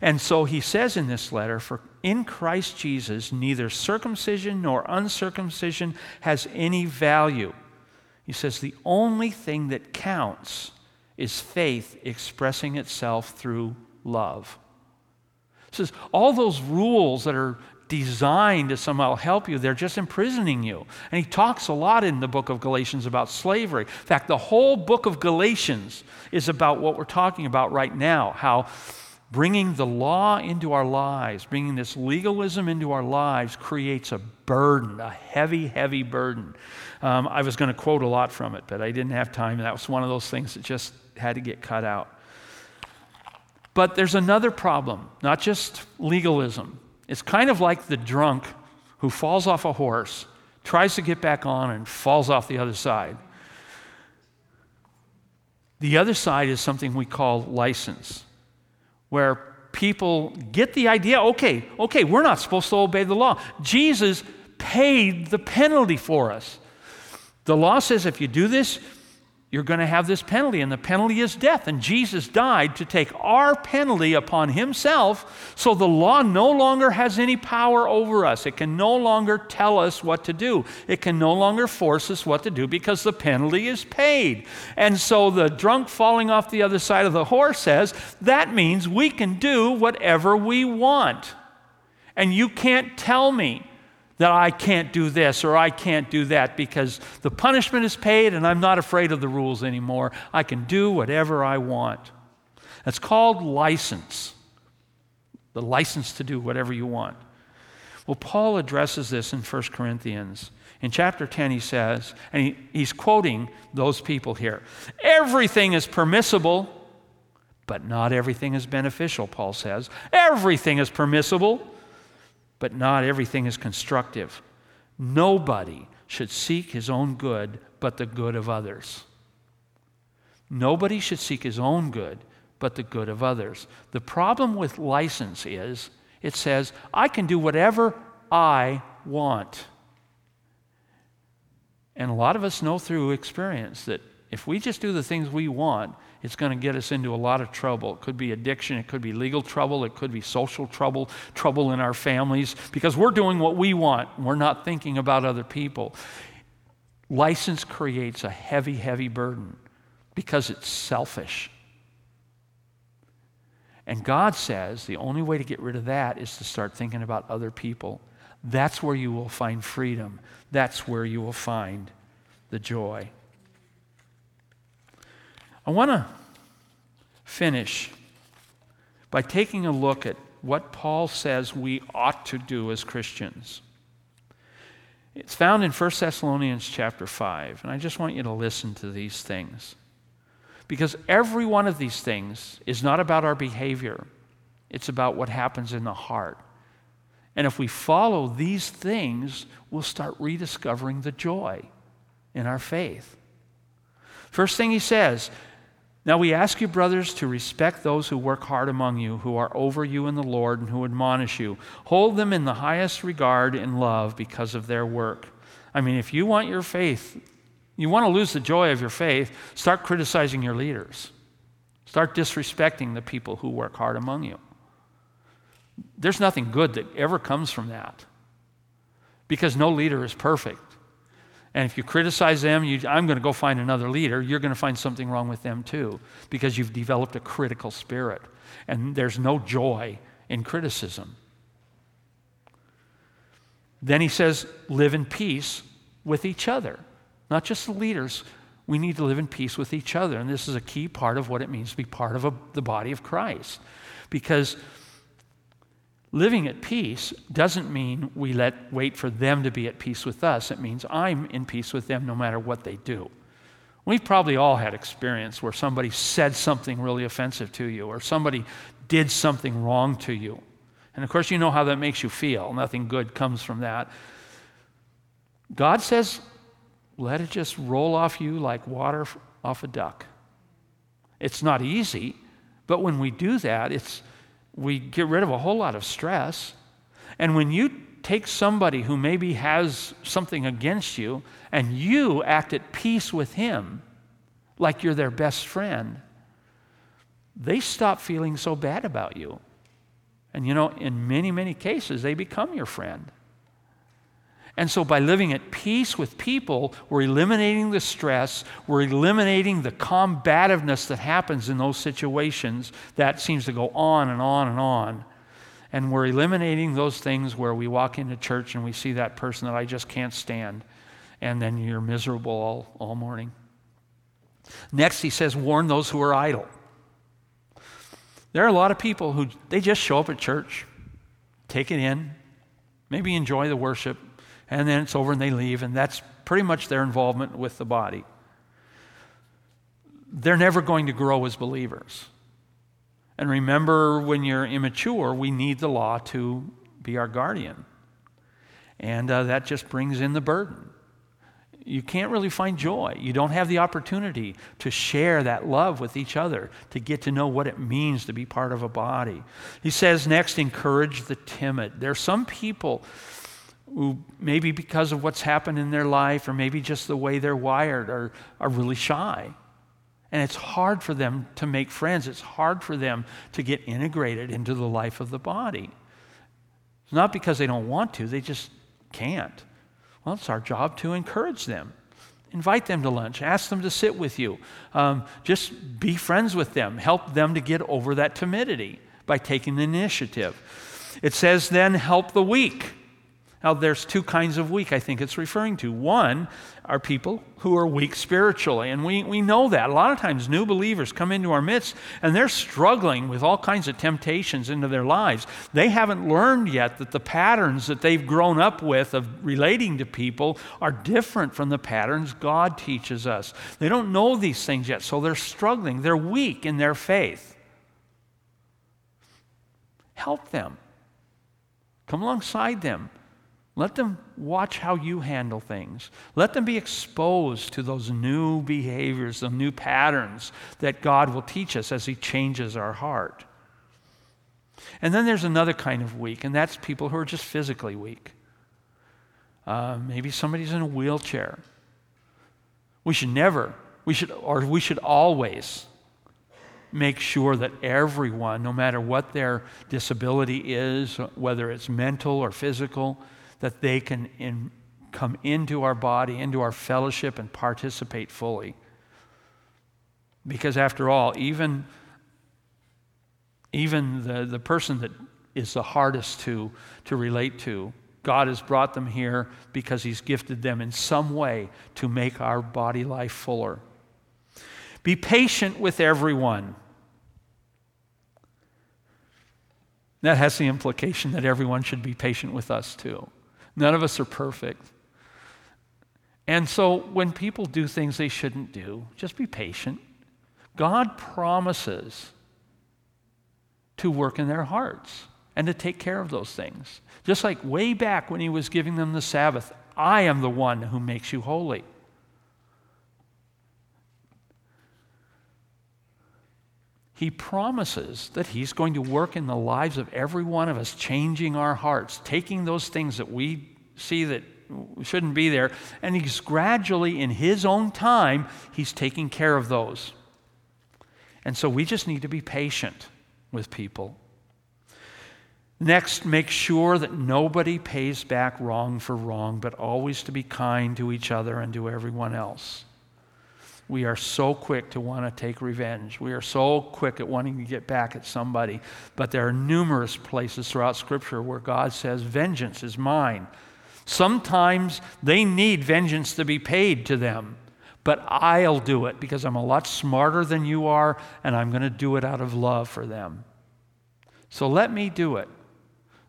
And so he says in this letter, For in Christ Jesus, neither circumcision nor uncircumcision has any value. He says, The only thing that counts is faith expressing itself through love. Says, All those rules that are designed to somehow help you, they're just imprisoning you. And he talks a lot in the book of Galatians about slavery. In fact, the whole book of Galatians is about what we're talking about right now how bringing the law into our lives, bringing this legalism into our lives, creates a burden, a heavy, heavy burden. Um, I was going to quote a lot from it, but I didn't have time. That was one of those things that just had to get cut out. But there's another problem, not just legalism, it's kind of like the drunk who falls off a horse, tries to get back on, and falls off the other side. The other side is something we call license, where people get the idea okay, okay, we're not supposed to obey the law. Jesus paid the penalty for us. The law says if you do this, you're going to have this penalty, and the penalty is death. And Jesus died to take our penalty upon himself, so the law no longer has any power over us. It can no longer tell us what to do, it can no longer force us what to do because the penalty is paid. And so the drunk falling off the other side of the horse says that means we can do whatever we want. And you can't tell me that I can't do this or I can't do that because the punishment is paid and I'm not afraid of the rules anymore. I can do whatever I want. That's called license. The license to do whatever you want. Well, Paul addresses this in 1 Corinthians. In chapter 10, he says, and he, he's quoting those people here everything is permissible, but not everything is beneficial, Paul says. Everything is permissible, but not everything is constructive. Nobody should seek his own good, but the good of others. Nobody should seek his own good, but the good of others. The problem with license is it says, I can do whatever I want. And a lot of us know through experience that if we just do the things we want, it's going to get us into a lot of trouble. It could be addiction, it could be legal trouble, it could be social trouble, trouble in our families, because we're doing what we want. We're not thinking about other people. License creates a heavy, heavy burden because it's selfish. And God says the only way to get rid of that is to start thinking about other people. That's where you will find freedom. That's where you will find the joy. I want to finish by taking a look at what Paul says we ought to do as Christians. It's found in 1 Thessalonians chapter 5, and I just want you to listen to these things. Because every one of these things is not about our behavior, it's about what happens in the heart. And if we follow these things, we'll start rediscovering the joy in our faith. First thing he says, now we ask you, brothers, to respect those who work hard among you, who are over you in the Lord, and who admonish you. Hold them in the highest regard and love because of their work. I mean, if you want your faith, you want to lose the joy of your faith, start criticizing your leaders. Start disrespecting the people who work hard among you. There's nothing good that ever comes from that because no leader is perfect. And if you criticize them, you, I'm going to go find another leader, you're going to find something wrong with them too, because you've developed a critical spirit. And there's no joy in criticism. Then he says, live in peace with each other. Not just the leaders, we need to live in peace with each other. And this is a key part of what it means to be part of a, the body of Christ. Because Living at peace doesn't mean we let wait for them to be at peace with us. It means I'm in peace with them no matter what they do. We've probably all had experience where somebody said something really offensive to you or somebody did something wrong to you. And of course, you know how that makes you feel. Nothing good comes from that. God says, let it just roll off you like water off a duck. It's not easy, but when we do that, it's we get rid of a whole lot of stress. And when you take somebody who maybe has something against you and you act at peace with him, like you're their best friend, they stop feeling so bad about you. And you know, in many, many cases, they become your friend. And so, by living at peace with people, we're eliminating the stress, we're eliminating the combativeness that happens in those situations that seems to go on and on and on. And we're eliminating those things where we walk into church and we see that person that I just can't stand, and then you're miserable all, all morning. Next, he says, warn those who are idle. There are a lot of people who they just show up at church, take it in, maybe enjoy the worship, and then it's over and they leave, and that's pretty much their involvement with the body. They're never going to grow as believers. And remember, when you're immature, we need the law to be our guardian. And uh, that just brings in the burden. You can't really find joy. You don't have the opportunity to share that love with each other, to get to know what it means to be part of a body. He says next, encourage the timid. There are some people who maybe because of what's happened in their life or maybe just the way they're wired are, are really shy. And it's hard for them to make friends. It's hard for them to get integrated into the life of the body. It's not because they don't want to, they just can't. Well, it's our job to encourage them. Invite them to lunch. Ask them to sit with you. Um, just be friends with them. Help them to get over that timidity by taking the initiative. It says, then help the weak. Now, there's two kinds of weak I think it's referring to. One are people who are weak spiritually, and we, we know that. A lot of times, new believers come into our midst and they're struggling with all kinds of temptations into their lives. They haven't learned yet that the patterns that they've grown up with of relating to people are different from the patterns God teaches us. They don't know these things yet, so they're struggling. They're weak in their faith. Help them, come alongside them let them watch how you handle things. Let them be exposed to those new behaviors, the new patterns that God will teach us as He changes our heart. And then there's another kind of weak, and that's people who are just physically weak. Uh, maybe somebody's in a wheelchair. We should never, we should, or we should always make sure that everyone, no matter what their disability is, whether it's mental or physical, that they can in, come into our body, into our fellowship, and participate fully. Because after all, even, even the, the person that is the hardest to, to relate to, God has brought them here because He's gifted them in some way to make our body life fuller. Be patient with everyone. That has the implication that everyone should be patient with us too. None of us are perfect. And so when people do things they shouldn't do, just be patient. God promises to work in their hearts and to take care of those things. Just like way back when he was giving them the Sabbath, I am the one who makes you holy. He promises that He's going to work in the lives of every one of us, changing our hearts, taking those things that we see that shouldn't be there, and He's gradually, in His own time, He's taking care of those. And so we just need to be patient with people. Next, make sure that nobody pays back wrong for wrong, but always to be kind to each other and to everyone else we are so quick to want to take revenge. We are so quick at wanting to get back at somebody. But there are numerous places throughout Scripture where God says, Vengeance is mine. Sometimes they need vengeance to be paid to them, but I'll do it because I'm a lot smarter than you are, and I'm going to do it out of love for them. So let me do it.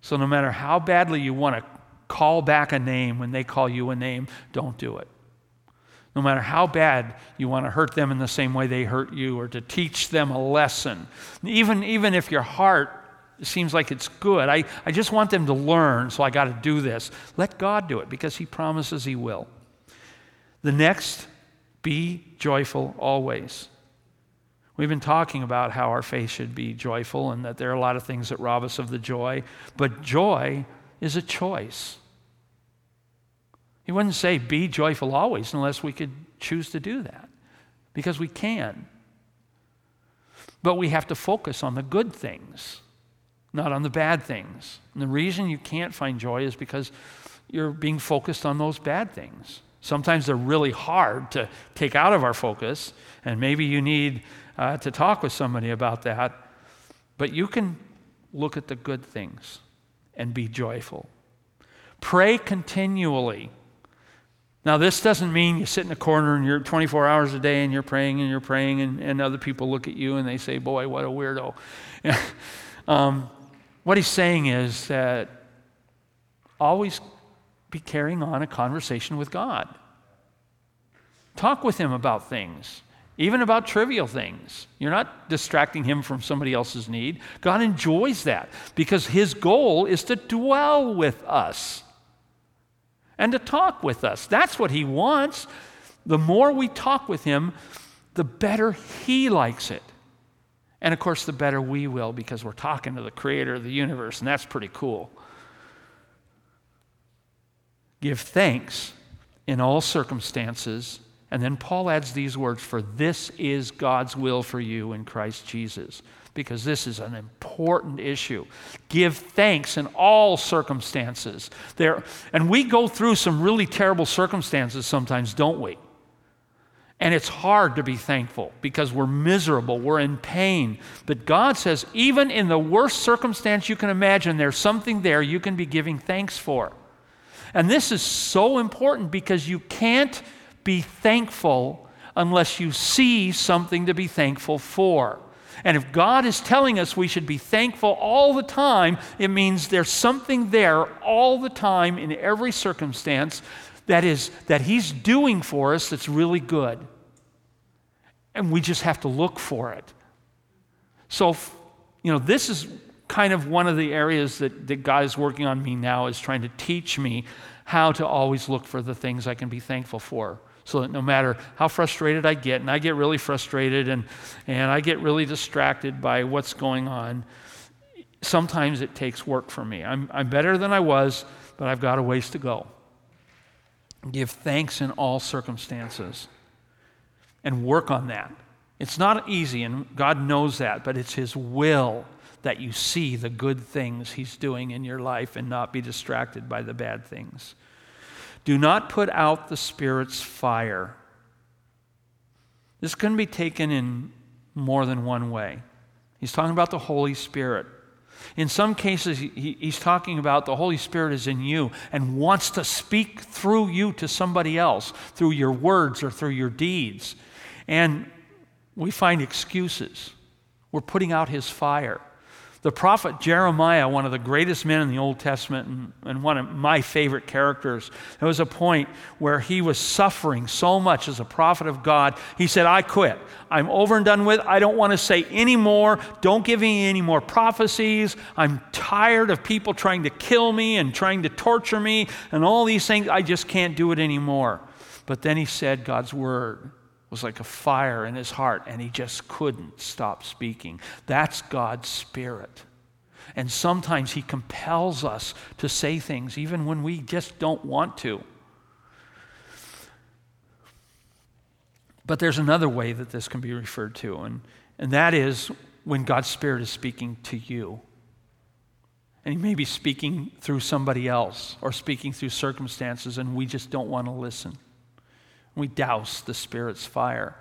So no matter how badly you want to call back a name when they call you a name, don't do it no matter how bad you want to hurt them in the same way they hurt you or to teach them a lesson. Even, even if your heart seems like it's good, I, I just want them to learn, so I got to do this. Let God do it because He promises He will. The next, be joyful always. We've been talking about how our faith should be joyful and that there are a lot of things that rob us of the joy, but joy is a choice. He wouldn't say be joyful always unless we could choose to do that, because we can. But we have to focus on the good things, not on the bad things. And the reason you can't find joy is because you're being focused on those bad things. Sometimes they're really hard to take out of our focus, and maybe you need uh, to talk with somebody about that. But you can look at the good things and be joyful. Pray continually. Now, this doesn't mean you sit in a corner and you're 24 hours a day and you're praying and you're praying, and, and other people look at you and they say, Boy, what a weirdo. um, what he's saying is that always be carrying on a conversation with God. Talk with Him about things, even about trivial things. You're not distracting Him from somebody else's need. God enjoys that because His goal is to dwell with us and to talk with us. That's what He wants. The more we talk with Him, the better He likes it. And of course, the better we will because we're talking to the Creator of the universe, and that's pretty cool. Give thanks in all circumstances. And then Paul adds these words For this is God's will for you in Christ Jesus because this is an important issue. Give thanks in all circumstances. There, and we go through some really terrible circumstances sometimes, don't we? And it's hard to be thankful because we're miserable, we're in pain. But God says, even in the worst circumstance you can imagine, there's something there you can be giving thanks for. And this is so important because you can't be thankful unless you see something to be thankful for. And if God is telling us we should be thankful all the time, it means there's something there all the time in every circumstance that is that he's doing for us that's really good. And we just have to look for it. So, you know, this is kind of one of the areas that, that God is working on me now is trying to teach me how to always look for the things I can be thankful for so that no matter how frustrated I get, and I get really frustrated and, and I get really distracted by what's going on, sometimes it takes work for me. I'm, I'm better than I was, but I've got a ways to go. Give thanks in all circumstances and work on that. It's not easy, and God knows that, but it's His will that you see the good things He's doing in your life and not be distracted by the bad things. Do not put out the Spirit's fire. This can be taken in more than one way. He's talking about the Holy Spirit. In some cases, he, he's talking about the Holy Spirit is in you and wants to speak through you to somebody else, through your words or through your deeds. And we find excuses. We're putting out his fire. The prophet Jeremiah, one of the greatest men in the Old Testament and, and, one of my favorite characters, there was a point where he was suffering so much as a prophet of God. He said, I quit. I'm over and done with. I don't want to say any more. Don't give me any more prophecies. I'm tired of people trying to kill me and trying to torture me and all these things. I just can't do it anymore. But then he said God's word was like a fire in his heart, and he just couldn't stop speaking. That's God's Spirit. And sometimes he compels us to say things even when we just don't want to. But there's another way that this can be referred to, and, and that is when God's Spirit is speaking to you. And he may be speaking through somebody else or speaking through circumstances, and we just don't want to listen. We douse the Spirit's fire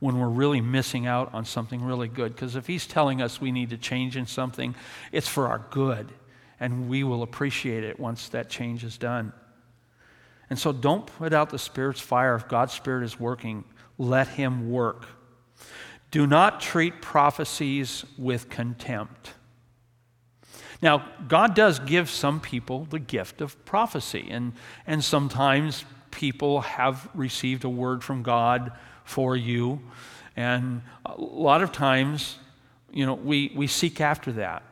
when we're really missing out on something really good. Because if He's telling us we need to change in something, it's for our good, and we will appreciate it once that change is done. And so don't put out the Spirit's fire. If God's Spirit is working, let Him work. Do not treat prophecies with contempt. Now, God does give some people the gift of prophecy, and, and sometimes people have received a word from God for you. And a lot of times, you know, we, we seek after that.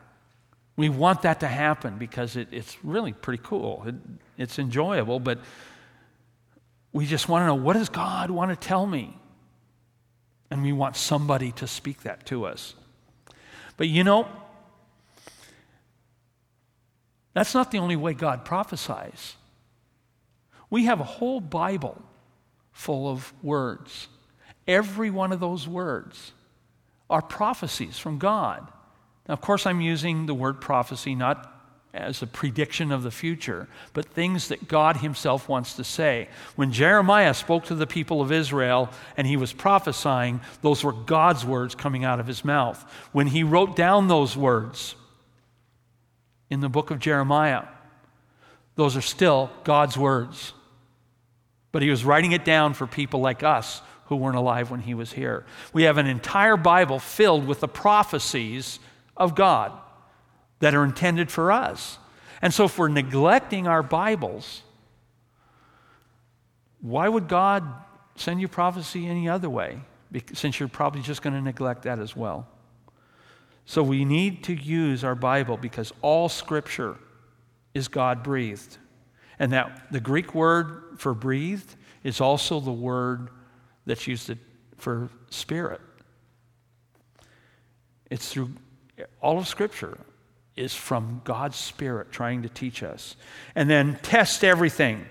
We want that to happen because it, it's really pretty cool. It, it's enjoyable, but we just want to know what does God want to tell me? And we want somebody to speak that to us. But you know, that's not the only way God prophesies. We have a whole Bible full of words. Every one of those words are prophecies from God. Now, of course, I'm using the word prophecy not as a prediction of the future, but things that God Himself wants to say. When Jeremiah spoke to the people of Israel and he was prophesying, those were God's words coming out of his mouth. When he wrote down those words in the book of Jeremiah, those are still God's words. But he was writing it down for people like us who weren't alive when he was here. We have an entire Bible filled with the prophecies of God that are intended for us. And so, if we're neglecting our Bibles, why would God send you prophecy any other way? Since you're probably just going to neglect that as well. So, we need to use our Bible because all Scripture is God breathed. And that the Greek word for breathed is also the word that's used for spirit. It's through all of Scripture is from God's Spirit trying to teach us. And then test everything.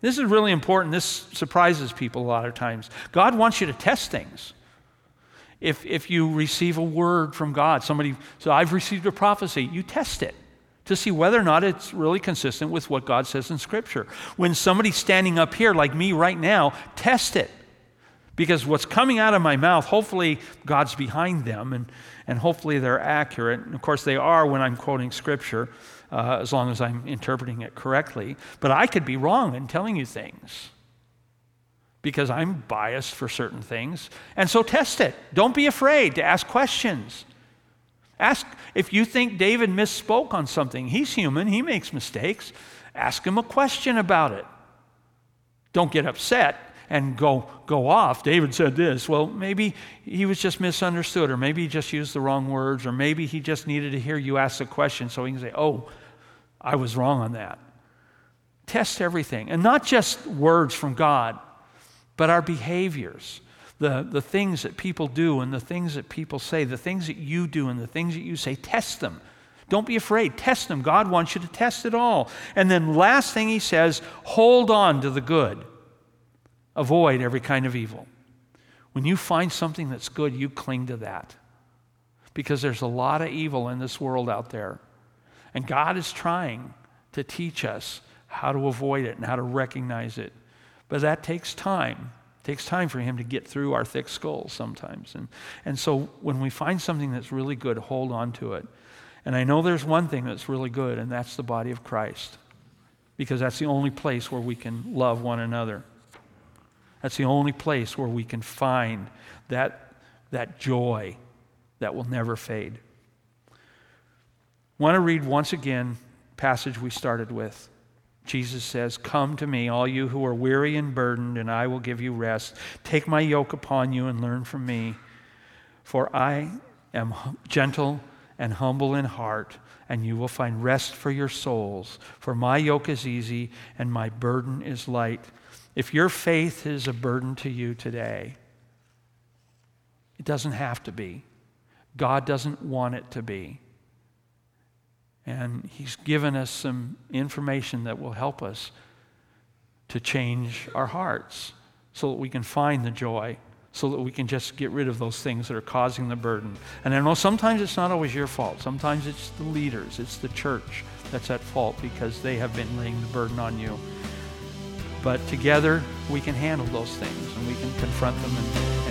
This is really important. This surprises people a lot of times. God wants you to test things. If, if you receive a word from God, somebody, so I've received a prophecy, you test it to see whether or not it's really consistent with what God says in Scripture. When somebody's standing up here, like me right now, test it. Because what's coming out of my mouth, hopefully God's behind them and, and hopefully they're accurate. And of course, they are when I'm quoting Scripture, uh, as long as I'm interpreting it correctly. But I could be wrong in telling you things because I'm biased for certain things. And so test it. Don't be afraid to ask questions. Ask if you think David misspoke on something. He's human, he makes mistakes. Ask him a question about it. Don't get upset and go, go off. David said this. Well, maybe he was just misunderstood, or maybe he just used the wrong words, or maybe he just needed to hear you ask the question so he can say, Oh, I was wrong on that. Test everything. And not just words from God, but our behaviors the, the things that people do and the things that people say, the things that you do and the things that you say, test them. Don't be afraid. Test them. God wants you to test it all. And then, last thing he says, hold on to the good, avoid every kind of evil. When you find something that's good, you cling to that. Because there's a lot of evil in this world out there. And God is trying to teach us how to avoid it and how to recognize it. But that takes time. It takes time for him to get through our thick skulls sometimes. And, and so when we find something that's really good, hold on to it. And I know there's one thing that's really good, and that's the body of Christ. Because that's the only place where we can love one another. That's the only place where we can find that, that joy that will never fade. I want to read once again passage we started with. Jesus says, Come to me, all you who are weary and burdened, and I will give you rest. Take my yoke upon you and learn from me, for I am gentle and humble in heart, and you will find rest for your souls. For my yoke is easy and my burden is light. If your faith is a burden to you today, it doesn't have to be. God doesn't want it to be. And he's given us some information that will help us to change our hearts so that we can find the joy, so that we can just get rid of those things that are causing the burden. And I know sometimes it's not always your fault. Sometimes it's the leaders, it's the church that's at fault because they have been laying the burden on you. But together we can handle those things and we can confront them and